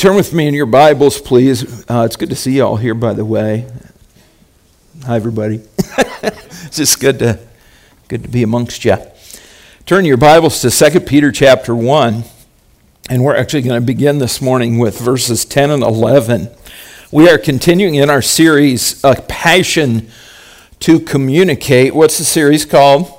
Turn with me in your Bibles, please. Uh, it's good to see you all here, by the way. Hi, everybody. it's just good to good to be amongst you. Turn your Bibles to 2 Peter chapter 1, and we're actually going to begin this morning with verses 10 and 11. We are continuing in our series, A Passion to Communicate. What's the series called?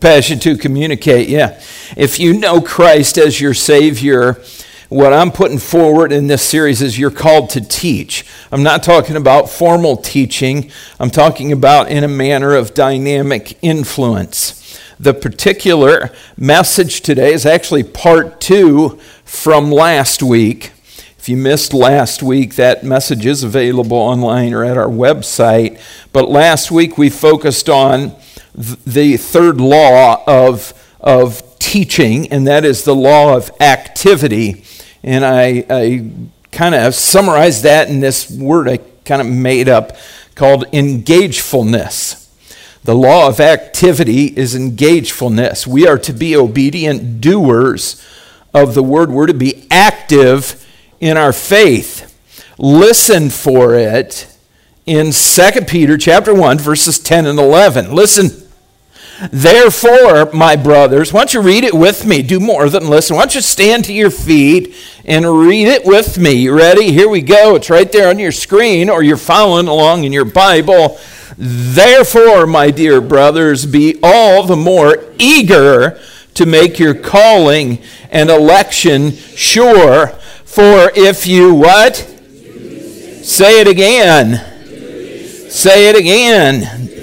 Passion to communicate, yeah. If you know Christ as your Savior, what I'm putting forward in this series is you're called to teach. I'm not talking about formal teaching, I'm talking about in a manner of dynamic influence. The particular message today is actually part two from last week. If you missed last week, that message is available online or at our website. But last week we focused on the third law of, of teaching, and that is the law of activity. And I, I kind of summarized that in this word I kind of made up called engagefulness. The law of activity is engagefulness. We are to be obedient doers of the word. We're to be active in our faith. Listen for it in 2 Peter chapter 1 verses 10 and 11. Listen Therefore, my brothers, why don't you read it with me? Do more than listen. Why don't you stand to your feet and read it with me? You ready? Here we go. It's right there on your screen, or you're following along in your Bible. Therefore, my dear brothers, be all the more eager to make your calling and election sure. For if you what? Say it again. Say it again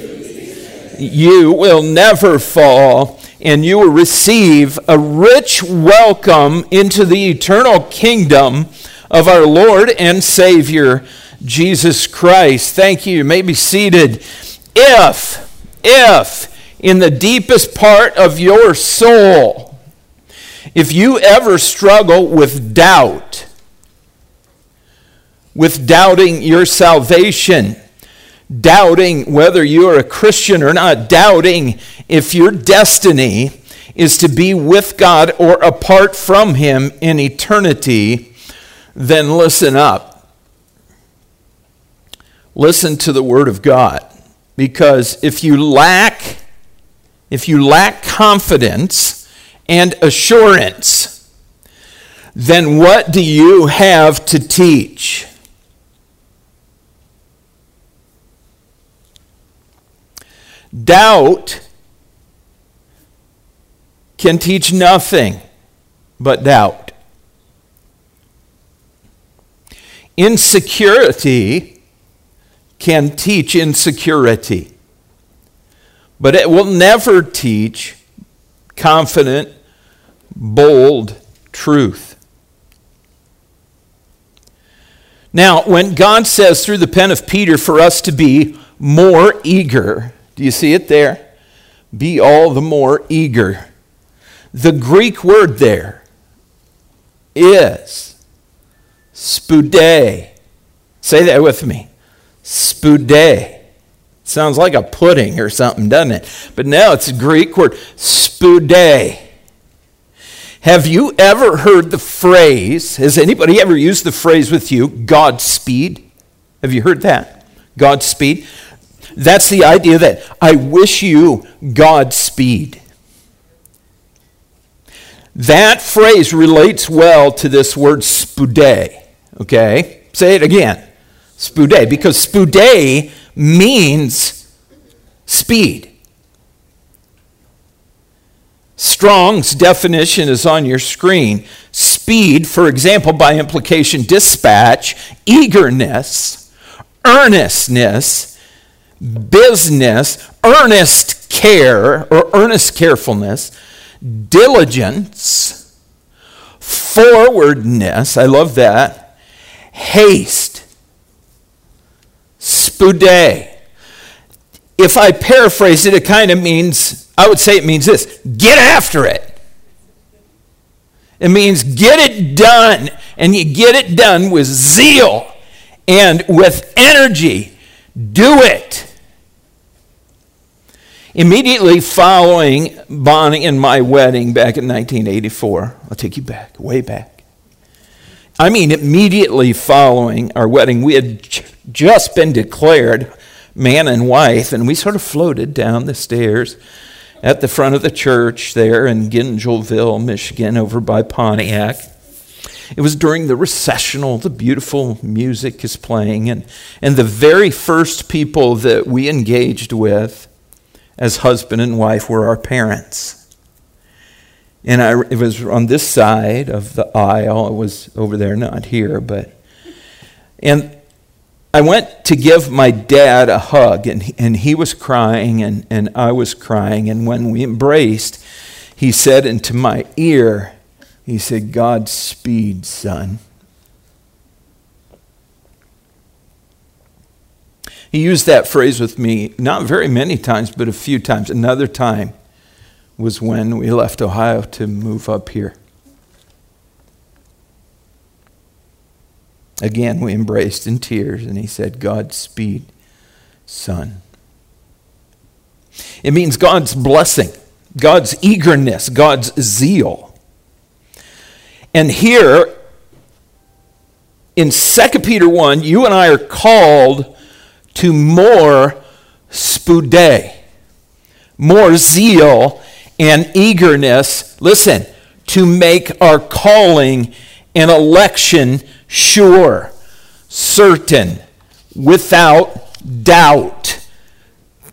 you will never fall and you will receive a rich welcome into the eternal kingdom of our Lord and Savior, Jesus Christ. Thank you. You may be seated. If, if, in the deepest part of your soul, if you ever struggle with doubt, with doubting your salvation, doubting whether you're a Christian or not, doubting if your destiny is to be with God or apart from Him in eternity, then listen up. Listen to the Word of God. Because if you lack, if you lack confidence and assurance, then what do you have to teach? Doubt can teach nothing but doubt. Insecurity can teach insecurity, but it will never teach confident, bold truth. Now, when God says through the pen of Peter for us to be more eager, do you see it there? Be all the more eager. The Greek word there is spude. Say that with me. Spude. Sounds like a pudding or something, doesn't it? But now it's a Greek word, spude. Have you ever heard the phrase, has anybody ever used the phrase with you, Godspeed? Have you heard that? Godspeed? That's the idea that I wish you Godspeed. That phrase relates well to this word spude. Okay? Say it again. Spude. Because spude means speed. Strong's definition is on your screen. Speed, for example, by implication, dispatch, eagerness, earnestness, business, earnest care or earnest carefulness, diligence, forwardness, I love that, haste, spude. If I paraphrase it, it kind of means, I would say it means this get after it. It means get it done, and you get it done with zeal and with energy. Do it. Immediately following Bonnie and my wedding back in 1984, I'll take you back, way back. I mean, immediately following our wedding, we had just been declared man and wife, and we sort of floated down the stairs at the front of the church there in Gingellville, Michigan, over by Pontiac. It was during the recessional, the beautiful music is playing, and, and the very first people that we engaged with as husband and wife were our parents. And I, it was on this side of the aisle. It was over there, not here, but. And I went to give my dad a hug, and, and he was crying, and, and I was crying. And when we embraced, he said into my ear, he said, Godspeed, son. He used that phrase with me not very many times, but a few times. Another time was when we left Ohio to move up here. Again, we embraced in tears, and he said, Godspeed, son. It means God's blessing, God's eagerness, God's zeal. And here in 2 Peter 1, you and I are called to more spude, more zeal and eagerness, listen, to make our calling and election sure, certain, without doubt,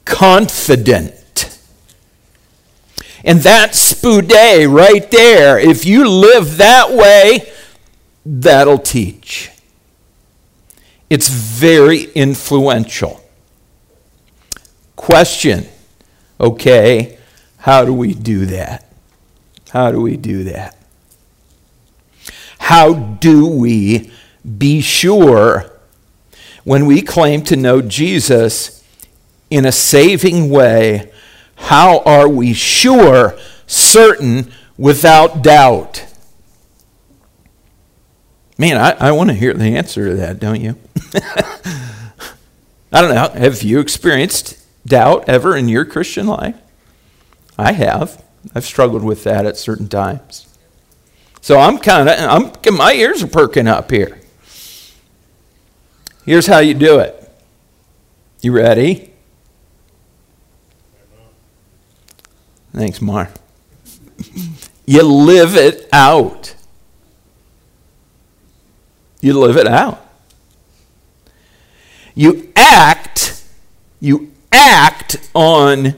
confident. And that spude right there, if you live that way, that'll teach. It's very influential. Question okay, how do we do that? How do we do that? How do we be sure when we claim to know Jesus in a saving way? How are we sure, certain, without doubt? Man, I, I want to hear the answer to that, don't you? I don't know. Have you experienced doubt ever in your Christian life? I have. I've struggled with that at certain times. So I'm kind of, I'm, my ears are perking up here. Here's how you do it. You ready? Thanks, Mar. you live it out. You live it out. You act, you act on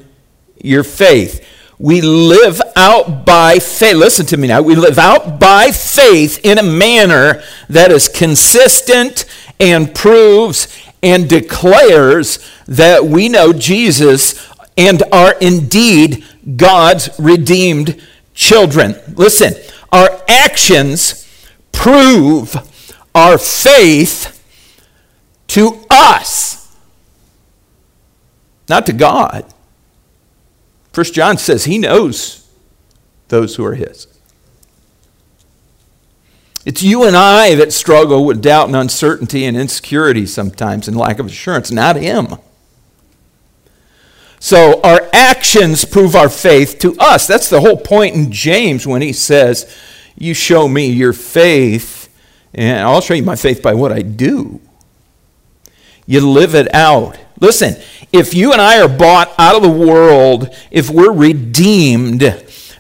your faith. We live out by faith. Listen to me now. We live out by faith in a manner that is consistent and proves and declares that we know Jesus and are indeed God's redeemed children. Listen, our actions prove our faith to us, not to God. First John says he knows those who are his. It's you and I that struggle with doubt and uncertainty and insecurity sometimes and lack of assurance, not him. So our actions prove our faith to us. That's the whole point in James when he says, You show me your faith, and I'll show you my faith by what I do. You live it out. Listen, if you and I are bought out of the world, if we're redeemed,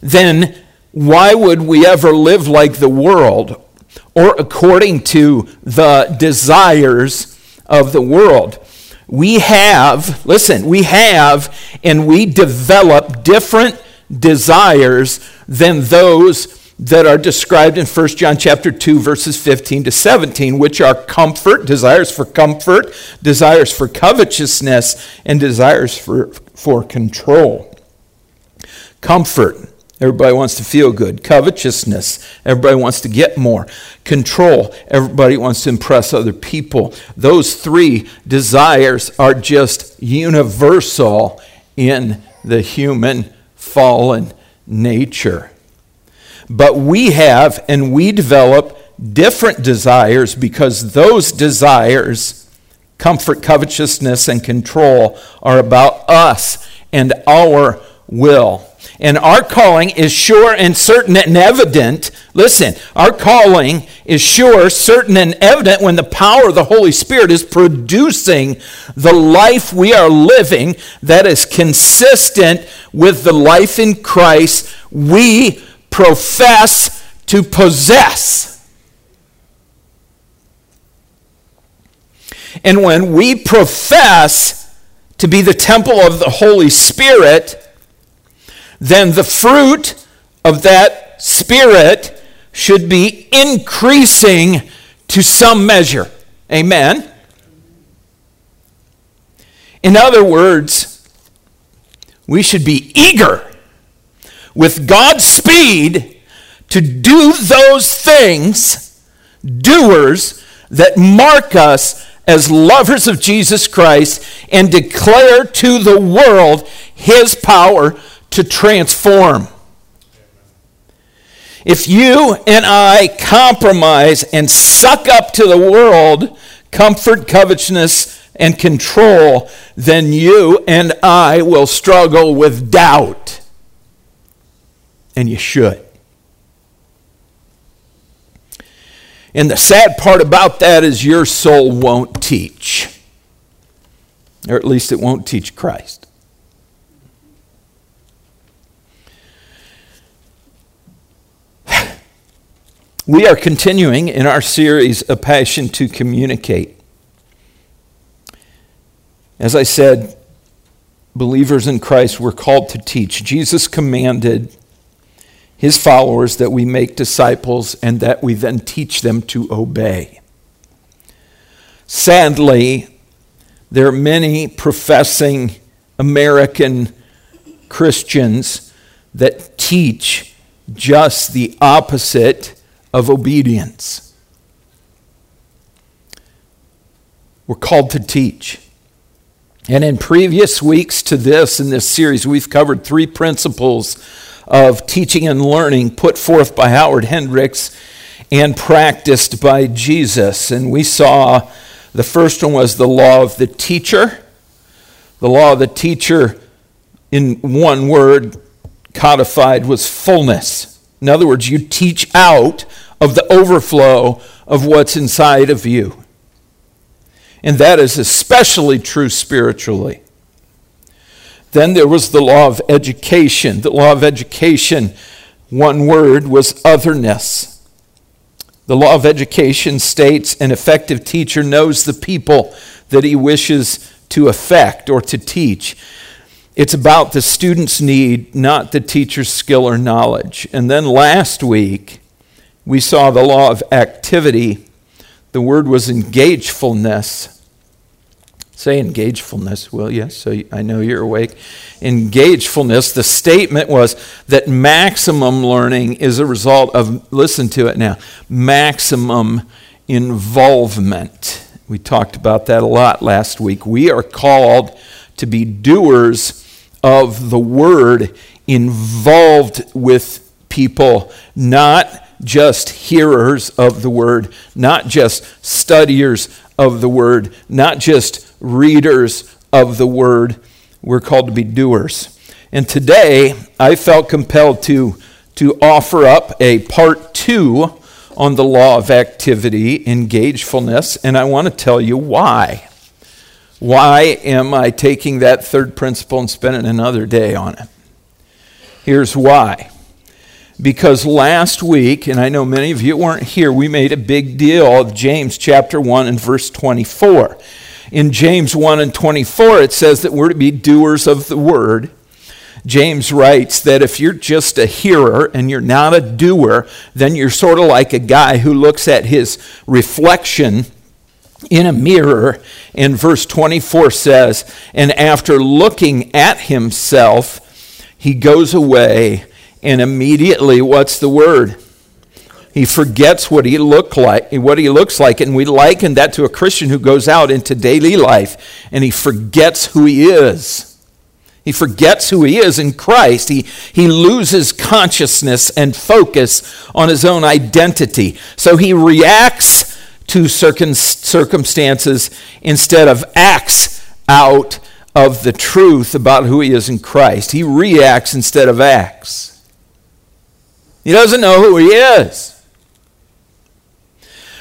then why would we ever live like the world or according to the desires of the world? We have, listen, we have and we develop different desires than those that are described in 1 John chapter 2 verses 15 to 17 which are comfort desires for comfort desires for covetousness and desires for for control. Comfort. Everybody wants to feel good. Covetousness. Everybody wants to get more. Control. Everybody wants to impress other people. Those three desires are just universal in the human fallen nature but we have and we develop different desires because those desires, comfort, covetousness, and control, are about us and our will. And our calling is sure and certain and evident. Listen, our calling is sure, certain, and evident when the power of the Holy Spirit is producing the life we are living that is consistent with the life in Christ we profess to possess. And when we profess to be the temple of the Holy Spirit, then the fruit of that Spirit should be increasing to some measure. Amen. In other words, we should be eager with God's speed to do those things, doers, that mark us as lovers of Jesus Christ and declare to the world his power to transform. If you and I compromise and suck up to the world comfort, covetousness, and control, then you and I will struggle with doubt. And you should. And the sad part about that is your soul won't teach, or at least it won't teach Christ. We are continuing in our series, A Passion to Communicate. As I said, believers in Christ were called to teach. Jesus commanded his followers that we make disciples and that we then teach them to obey. Sadly, there are many professing American Christians that teach just the opposite of obedience. We're called to teach. And in previous weeks to this, in this series, we've covered three principles of teaching and learning put forth by Howard Hendricks and practiced by Jesus. And we saw the first one was the law of the teacher. The law of the teacher, in one word, codified was fullness. In other words, you teach out of the overflow of what's inside of you. And that is especially true spiritually. Then there was the law of education. The law of education, one word, was otherness. The law of education states an effective teacher knows the people that he wishes to affect or to teach. It's about the student's need, not the teacher's skill or knowledge. And then last week, we saw the law of activity. The word was engagefulness. Say engagefulness, will you? So I know you're awake. Engagefulness, the statement was that maximum learning is a result of, listen to it now, maximum involvement. We talked about that a lot last week. We are called to be doers of the word involved with people, not just hearers of the word, not just studiers of the word, not just readers of the word. We're called to be doers. And today, I felt compelled to, to offer up a part two on the law of activity, engagefulness, and I want to tell you why. Why am I taking that third principle and spending another day on it? Here's why. Because last week, and I know many of you weren't here, we made a big deal of James chapter 1 and verse 24. In James 1 and 24, it says that we're to be doers of the word. James writes that if you're just a hearer and you're not a doer, then you're sort of like a guy who looks at his reflection in a mirror. And verse 24 says, And after looking at himself, he goes away, and immediately, what's the word? He forgets what he like, what he looks like, and we liken that to a Christian who goes out into daily life and he forgets who he is. He forgets who he is in Christ. He, he loses consciousness and focus on his own identity. So he reacts to circumstances instead of acts out of the truth about who he is in Christ. He reacts instead of acts. He doesn't know who he is.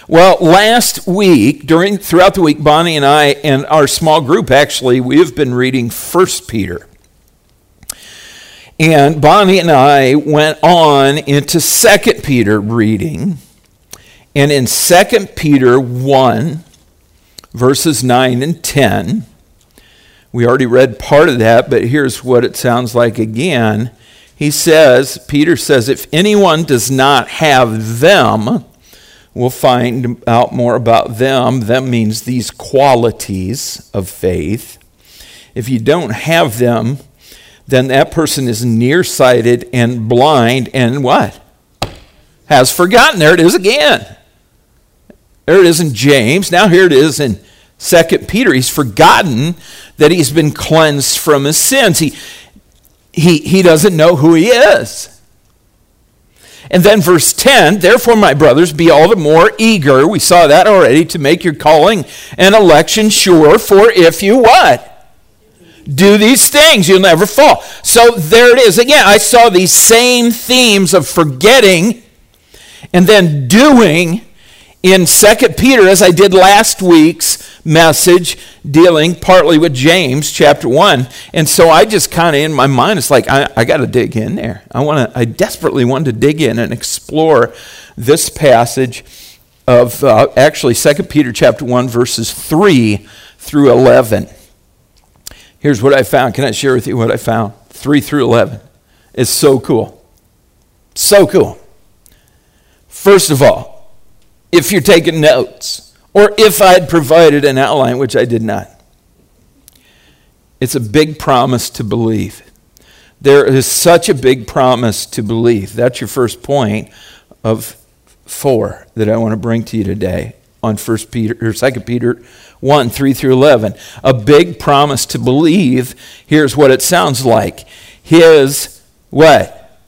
Well, last week, during throughout the week, Bonnie and I and our small group actually, we have been reading First Peter. And Bonnie and I went on into Second Peter reading. And in Second Peter 1, verses 9 and 10, we already read part of that, but here's what it sounds like again. He says, Peter says, if anyone does not have them, we'll find out more about them. That means these qualities of faith. If you don't have them, then that person is nearsighted and blind and what? Has forgotten. There it is again. There it is in James. Now here it is in Second Peter, he's forgotten that he's been cleansed from his sins. He, he, he doesn't know who he is. And then verse 10, therefore, my brothers, be all the more eager, we saw that already, to make your calling and election sure, for if you what? Do these things, you'll never fall. So there it is. Again, I saw these same themes of forgetting and then doing in Second Peter, as I did last week's message, dealing partly with James chapter 1. And so I just kind of, in my mind, it's like, I, I got to dig in there. I, want to, I desperately want to dig in and explore this passage of uh, actually Second Peter chapter 1, verses 3 through 11. Here's what I found. Can I share with you what I found? 3 through 11. It's so cool. So cool. First of all, if you're taking notes, or if I'd provided an outline, which I did not. It's a big promise to believe. There is such a big promise to believe. That's your first point of four that I want to bring to you today on First Peter or Second Peter 1, 3 through 11. A big promise to believe. Here's what it sounds like. His what?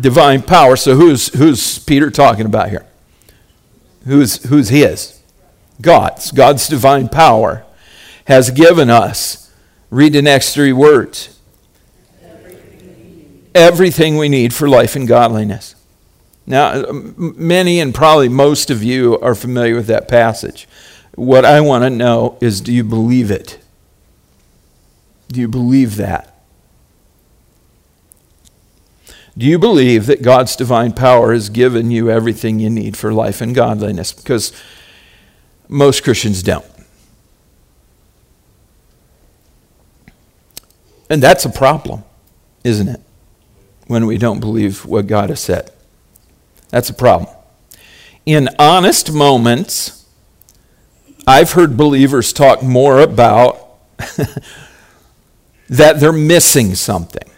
Divine power. So who's who's Peter talking about here? Who's, who's His? God's. God's divine power has given us, read the next three words, everything we need for life and godliness. Now, many and probably most of you are familiar with that passage. What I want to know is do you believe it? Do you believe that? Do you believe that God's divine power has given you everything you need for life and godliness? Because most Christians don't. And that's a problem, isn't it? When we don't believe what God has said. That's a problem. In honest moments, I've heard believers talk more about that they're missing something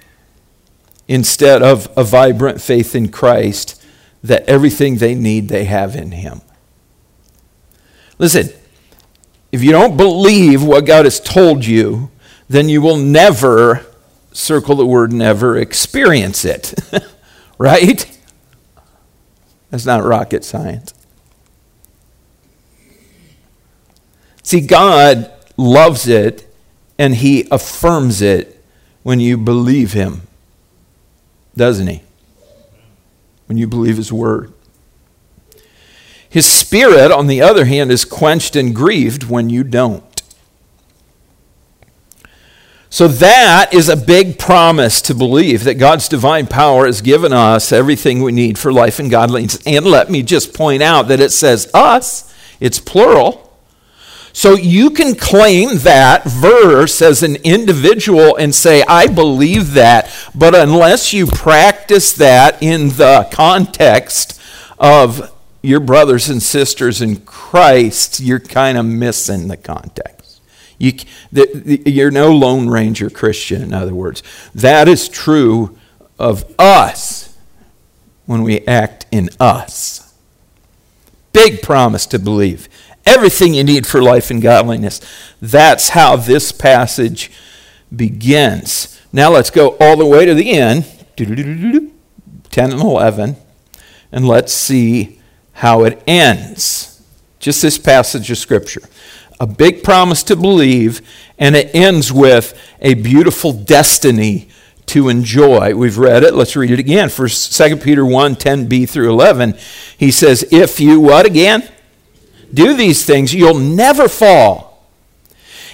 instead of a vibrant faith in Christ that everything they need they have in Him. Listen, if you don't believe what God has told you, then you will never, circle the word never, experience it. right? That's not rocket science. See, God loves it and He affirms it when you believe Him doesn't he? When you believe his word. His spirit, on the other hand, is quenched and grieved when you don't. So that is a big promise to believe that God's divine power has given us everything we need for life and godliness. And let me just point out that it says us, it's plural. So you can claim that verse as an individual and say, I believe that, but unless you practice that in the context of your brothers and sisters in Christ, you're kind of missing the context. You, you're no Lone Ranger Christian, in other words. That is true of us when we act in us. Big promise to believe everything you need for life and godliness. That's how this passage begins. Now let's go all the way to the end, 10 and 11, and let's see how it ends. Just this passage of Scripture. a big promise to believe, and it ends with a beautiful destiny to enjoy. We've read it. Let's read it again. For 2 Peter 1 10b through 11, he says, If you what again? Do these things, you'll never fall,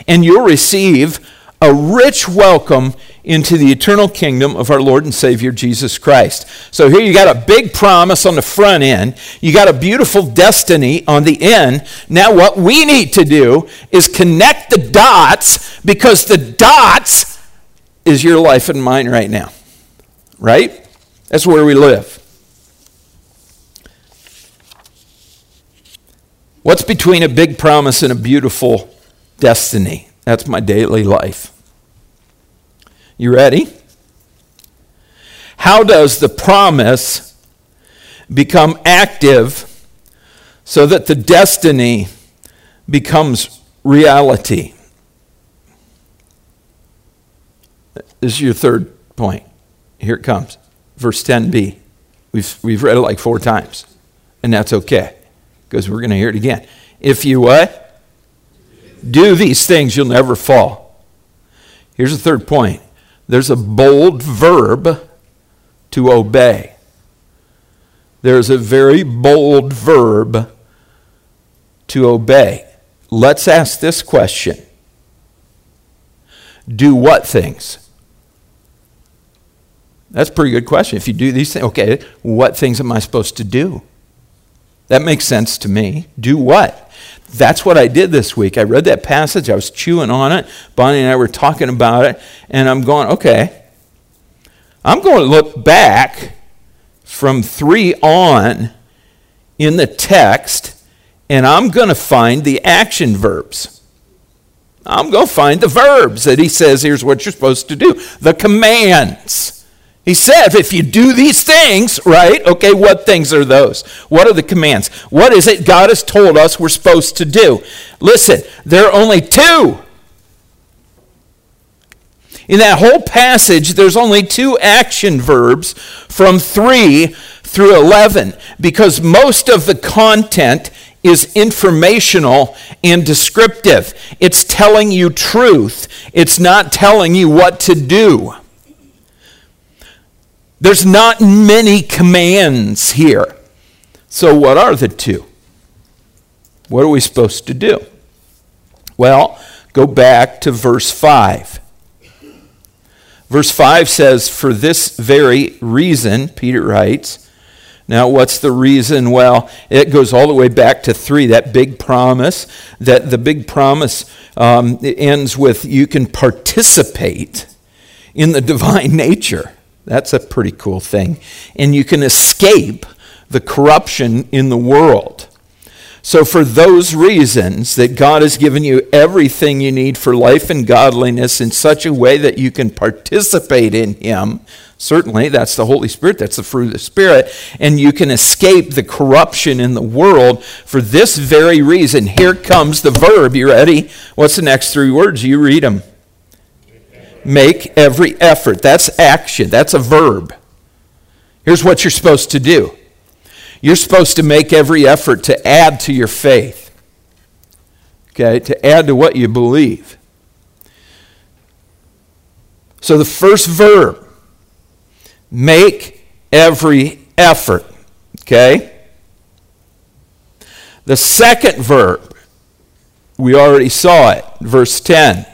and you'll receive a rich welcome into the eternal kingdom of our Lord and Savior Jesus Christ. So here you got a big promise on the front end, you got a beautiful destiny on the end. Now, what we need to do is connect the dots because the dots is your life and mine right now. Right? That's where we live. What's between a big promise and a beautiful destiny? That's my daily life. You ready? How does the promise become active so that the destiny becomes reality? This is your third point. Here it comes. Verse 10b. We've, we've read it like four times, and that's okay because we're going to hear it again. If you what? Do these things, you'll never fall. Here's the third point there's a bold verb to obey. There's a very bold verb to obey. Let's ask this question Do what things? That's a pretty good question. If you do these things, okay, what things am I supposed to do? That makes sense to me. Do what? That's what I did this week. I read that passage, I was chewing on it. Bonnie and I were talking about it, and I'm going, okay, I'm going to look back from 3 on in the text, and I'm going to find the action verbs. I'm going to find the verbs that he says here's what you're supposed to do, the commands. He said, if you do these things, right? Okay, what things are those? What are the commands? What is it God has told us we're supposed to do? Listen, there are only two. In that whole passage, there's only two action verbs from 3 through 11 because most of the content is informational and descriptive. It's telling you truth, it's not telling you what to do. There's not many commands here. So, what are the two? What are we supposed to do? Well, go back to verse 5. Verse 5 says, For this very reason, Peter writes, now, what's the reason? Well, it goes all the way back to three, that big promise. That the big promise um, ends with you can participate in the divine nature. That's a pretty cool thing. And you can escape the corruption in the world. So, for those reasons, that God has given you everything you need for life and godliness in such a way that you can participate in Him, certainly that's the Holy Spirit, that's the fruit of the Spirit, and you can escape the corruption in the world for this very reason. Here comes the verb. You ready? What's the next three words? You read them make every effort. That's action, that's a verb. Here's what you're supposed to do you're supposed to make every effort to add to your faith, okay, to add to what you believe. So the first verb, make every effort, okay? The second verb, we already saw it, verse 10.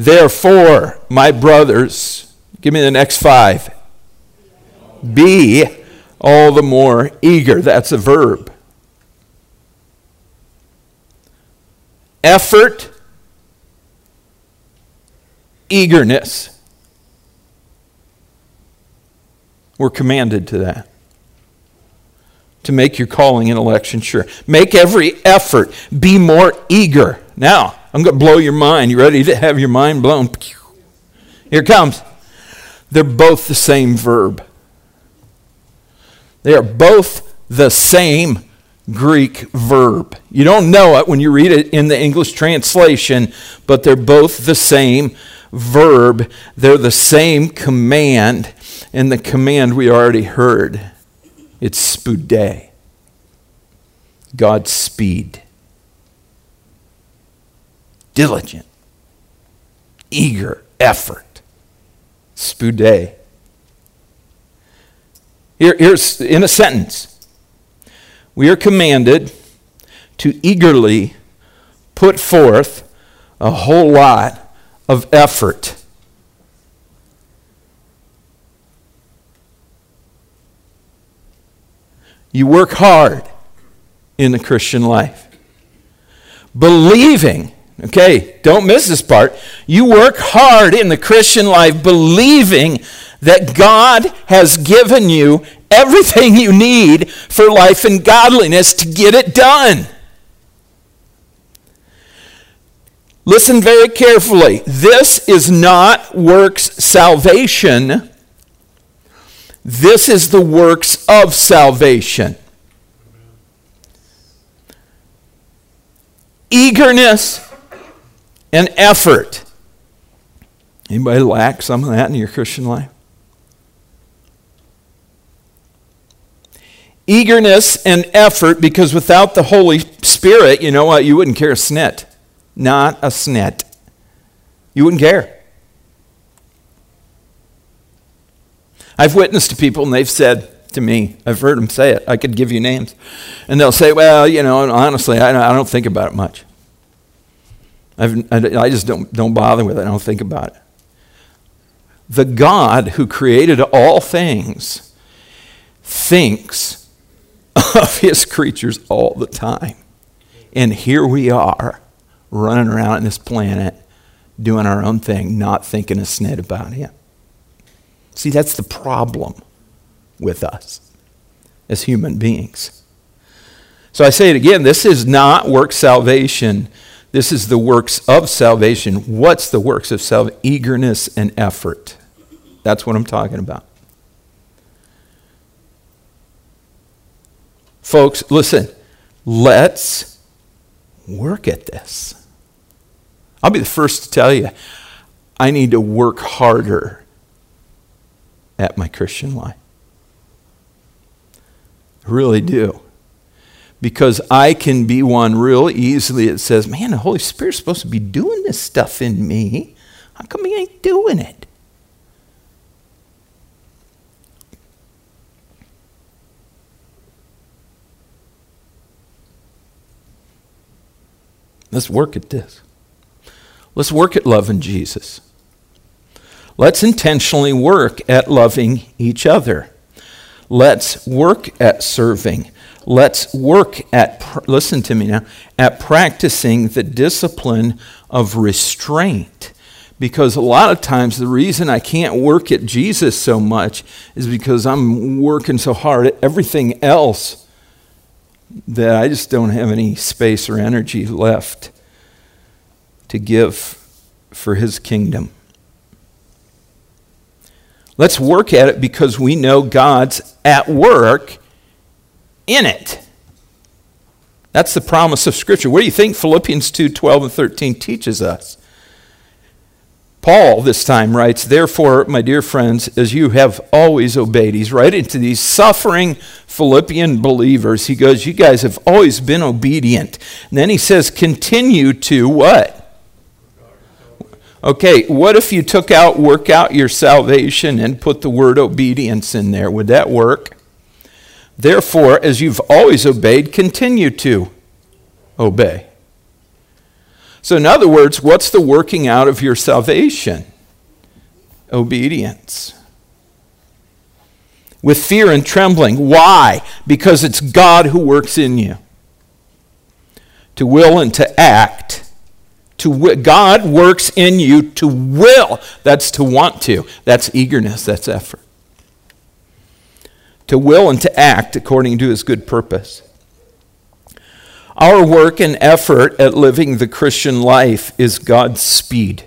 Therefore, my brothers, give me the next five. Be all the more eager. That's a verb. Effort, eagerness. We're commanded to that. To make your calling and election sure. Make every effort. Be more eager. Now, I'm going to blow your mind. You ready to have your mind blown? Here comes. They're both the same verb. They are both the same Greek verb. You don't know it when you read it in the English translation, but they're both the same verb. They're the same command, and the command we already heard. It's spude. God's speed. Diligent, eager effort. Spude. Here, here's in a sentence. We are commanded to eagerly put forth a whole lot of effort. You work hard in the Christian life. Believing, okay, don't miss this part. You work hard in the Christian life believing that God has given you everything you need for life and godliness to get it done. Listen very carefully. This is not works salvation. This is the works of salvation. Eagerness and effort. Anybody lack some of that in your Christian life? Eagerness and effort, because without the Holy Spirit, you know what? You wouldn't care a snit. Not a snit. You wouldn't care. I've witnessed to people and they've said to me, I've heard them say it, I could give you names. And they'll say, well, you know, honestly, I, I don't think about it much. I've, I just don't, don't bother with it. I don't think about it. The God who created all things thinks of his creatures all the time. And here we are running around on this planet doing our own thing, not thinking a snit about him. See, that's the problem with us as human beings. So I say it again this is not work salvation. This is the works of salvation. What's the works of salvation? Eagerness and effort. That's what I'm talking about. Folks, listen, let's work at this. I'll be the first to tell you, I need to work harder at my Christian life. I really do. Because I can be one real easily It says, man, the Holy Spirit's supposed to be doing this stuff in me. How come he ain't doing it? Let's work at this. Let's work at loving Jesus. Let's intentionally work at loving each other. Let's work at serving. Let's work at, listen to me now, at practicing the discipline of restraint. Because a lot of times the reason I can't work at Jesus so much is because I'm working so hard at everything else that I just don't have any space or energy left to give for his kingdom. Let's work at it because we know God's at work in it. That's the promise of Scripture. What do you think Philippians 2 12 and 13 teaches us? Paul this time writes, Therefore, my dear friends, as you have always obeyed, he's writing to these suffering Philippian believers. He goes, You guys have always been obedient. And then he says, Continue to what? Okay, what if you took out, work out your salvation and put the word obedience in there? Would that work? Therefore, as you've always obeyed, continue to obey. So, in other words, what's the working out of your salvation? Obedience. With fear and trembling. Why? Because it's God who works in you. To will and to act to God works in you to will. That's to want to. That's eagerness. That's effort. To will and to act according to his good purpose. Our work and effort at living the Christian life is God's speed.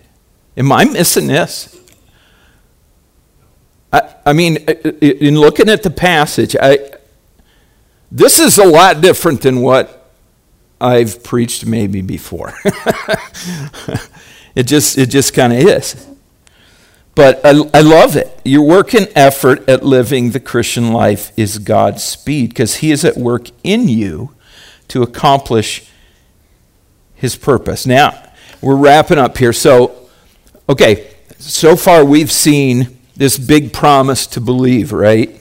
Am I missing this? I, I mean, in looking at the passage, I, this is a lot different than what I've preached maybe before. it just, it just kind of is. But I, I love it. Your work and effort at living the Christian life is God's speed because He is at work in you to accomplish His purpose. Now, we're wrapping up here. So, okay, so far we've seen this big promise to believe, right?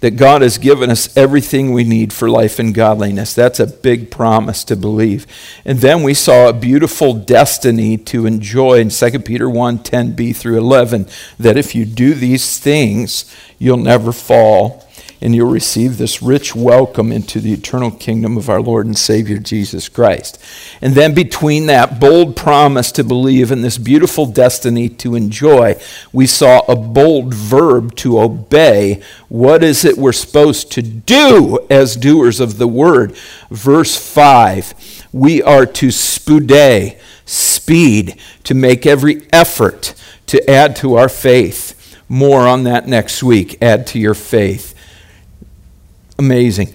That God has given us everything we need for life and godliness. That's a big promise to believe. And then we saw a beautiful destiny to enjoy in 2 Peter 1 10b through 11. That if you do these things, you'll never fall and you'll receive this rich welcome into the eternal kingdom of our Lord and Savior Jesus Christ. And then, between that bold promise to believe and this beautiful destiny to enjoy, we saw a bold verb to obey. What is it we're supposed to do as doers of the word? Verse 5 we are to spoude, speed, to make every effort to add to our faith. More on that next week. Add to your faith. Amazing.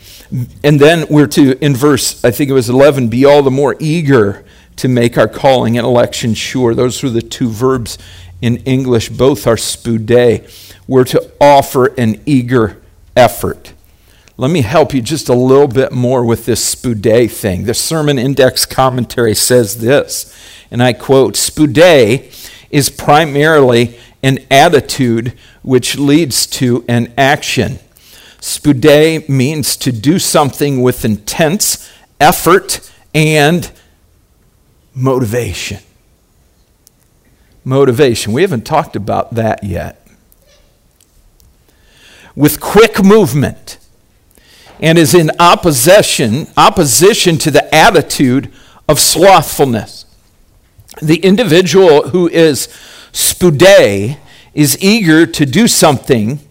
And then we're to, in verse, I think it was 11, be all the more eager to make our calling and election sure. Those are the two verbs in English. Both are spoude. We're to offer an eager effort. Let me help you just a little bit more with this spoude thing. The Sermon Index commentary says this, and I quote Spoude is primarily an attitude which leads to an action. Spoude means to do something with intense effort and motivation. Motivation. We haven't talked about that yet. With quick movement and is in opposition opposition to the attitude of slothfulness. The individual who is spoude is eager to do something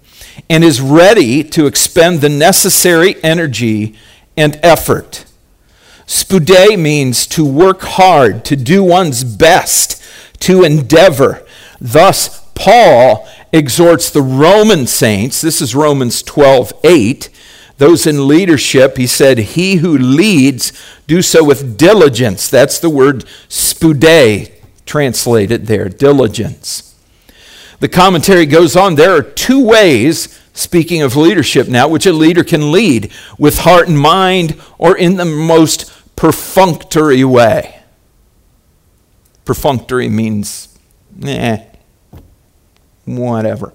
and is ready to expend the necessary energy and effort. Spoude means to work hard, to do one's best, to endeavor. Thus, Paul exhorts the Roman saints, this is Romans 12 8, those in leadership, he said, He who leads, do so with diligence. That's the word spoude translated there, diligence. The commentary goes on there are two ways speaking of leadership now, which a leader can lead with heart and mind or in the most perfunctory way. Perfunctory means, eh, whatever.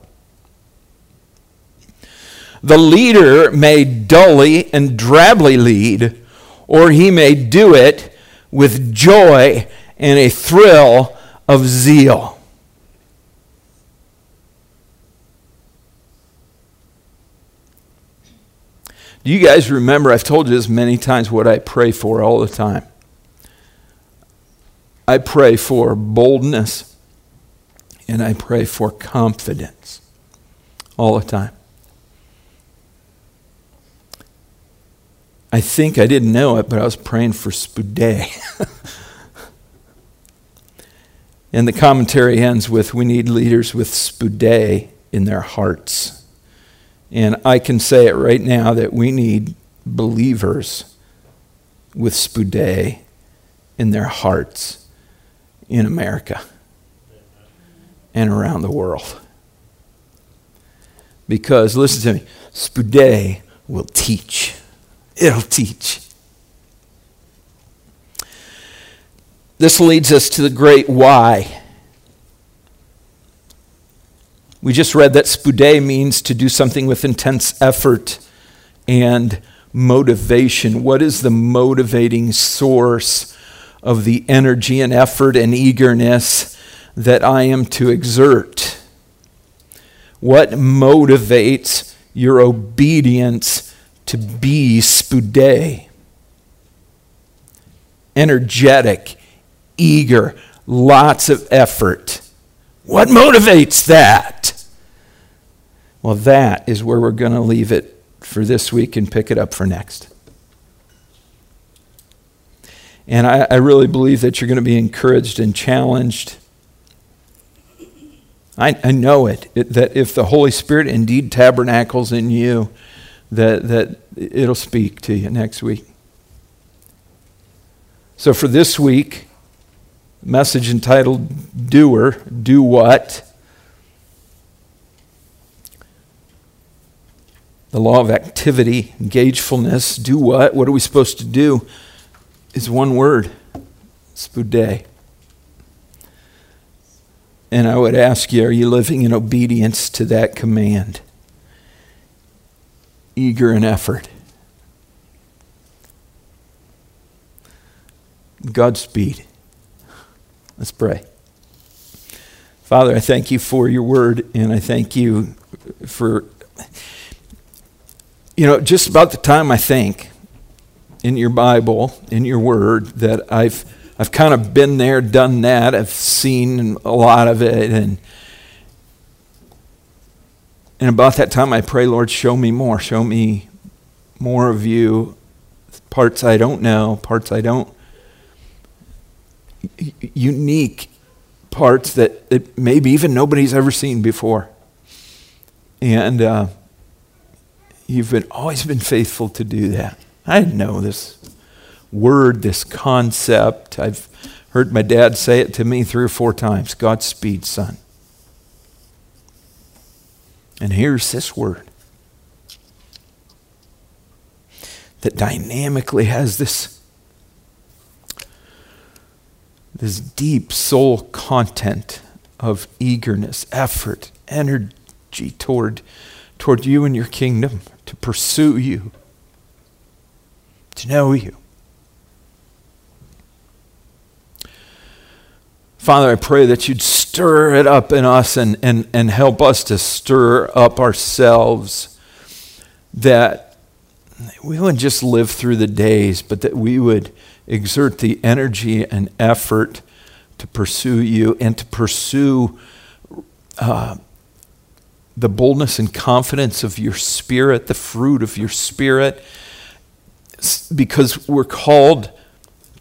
The leader may dully and drably lead, or he may do it with joy and a thrill of zeal. Do you guys remember? I've told you this many times what I pray for all the time. I pray for boldness and I pray for confidence all the time. I think I didn't know it, but I was praying for Spoude. and the commentary ends with We need leaders with Spoude in their hearts. And I can say it right now that we need believers with spoude in their hearts in America and around the world. Because, listen to me, spoude will teach. It'll teach. This leads us to the great why. We just read that spoude means to do something with intense effort and motivation. What is the motivating source of the energy and effort and eagerness that I am to exert? What motivates your obedience to be spoude? Energetic, eager, lots of effort. What motivates that? Well, that is where we're going to leave it for this week and pick it up for next. And I, I really believe that you're going to be encouraged and challenged. I, I know it, it, that if the Holy Spirit indeed tabernacles in you, that, that it'll speak to you next week. So for this week, message entitled Doer, Do What? The law of activity, engagefulness, do what? What are we supposed to do? Is one word, spoude. And I would ask you, are you living in obedience to that command? Eager in effort. Godspeed. Let's pray. Father, I thank you for your word, and I thank you for, you know, just about the time I think in your Bible, in your word, that I've, I've kind of been there, done that. I've seen a lot of it, and and about that time, I pray, Lord, show me more. Show me more of you. Parts I don't know, parts I don't unique parts that, that maybe even nobody's ever seen before. And uh, you've been, always been faithful to do that. I know this word, this concept. I've heard my dad say it to me three or four times Godspeed, son. And here's this word that dynamically has this this deep soul content of eagerness, effort, energy toward, toward you and your kingdom, to pursue you, to know you. Father, I pray that you'd stir it up in us and, and, and help us to stir up ourselves, that we wouldn't just live through the days, but that we would exert the energy and effort to pursue you and to pursue uh, the boldness and confidence of your spirit, the fruit of your spirit, because we're called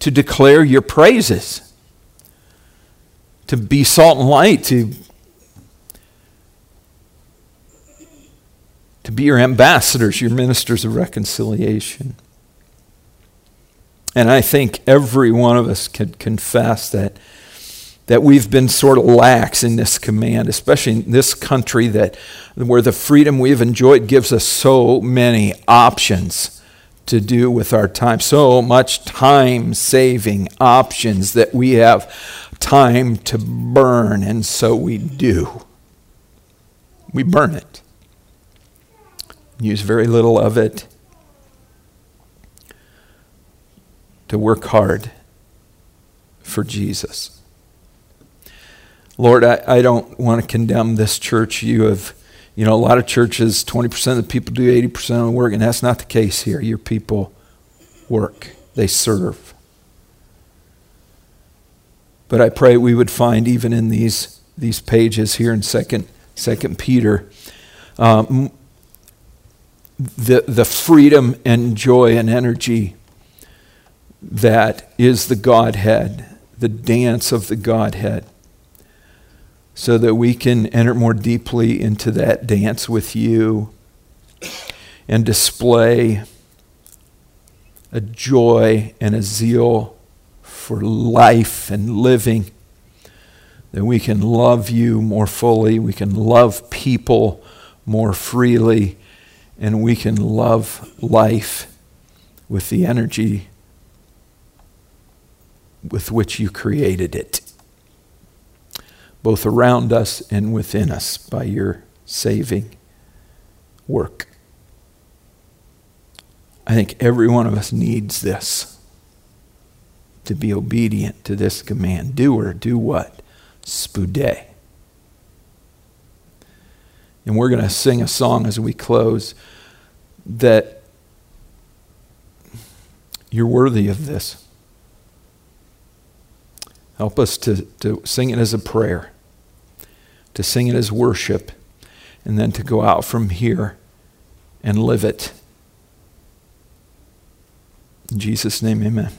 to declare your praises, to be salt and light, to, to be your ambassadors, your ministers of reconciliation. And I think every one of us could confess that, that we've been sort of lax in this command, especially in this country that, where the freedom we've enjoyed gives us so many options to do with our time, so much time saving options that we have time to burn, and so we do. We burn it, use very little of it to work hard for Jesus. Lord, I, I don't want to condemn this church. You have, you know, a lot of churches, 20% of the people do 80% of the work, and that's not the case here. Your people work, they serve. But I pray we would find, even in these, these pages here in 2nd, Second Peter, um, the, the freedom and joy and energy that is the Godhead, the dance of the Godhead, so that we can enter more deeply into that dance with you and display a joy and a zeal for life and living. That we can love you more fully, we can love people more freely, and we can love life with the energy with which you created it, both around us and within us by your saving work. I think every one of us needs this to be obedient to this command. Do or do what? Spoude. And we're going to sing a song as we close that you're worthy of this. Help us to, to sing it as a prayer, to sing it as worship, and then to go out from here and live it. In Jesus' name, amen.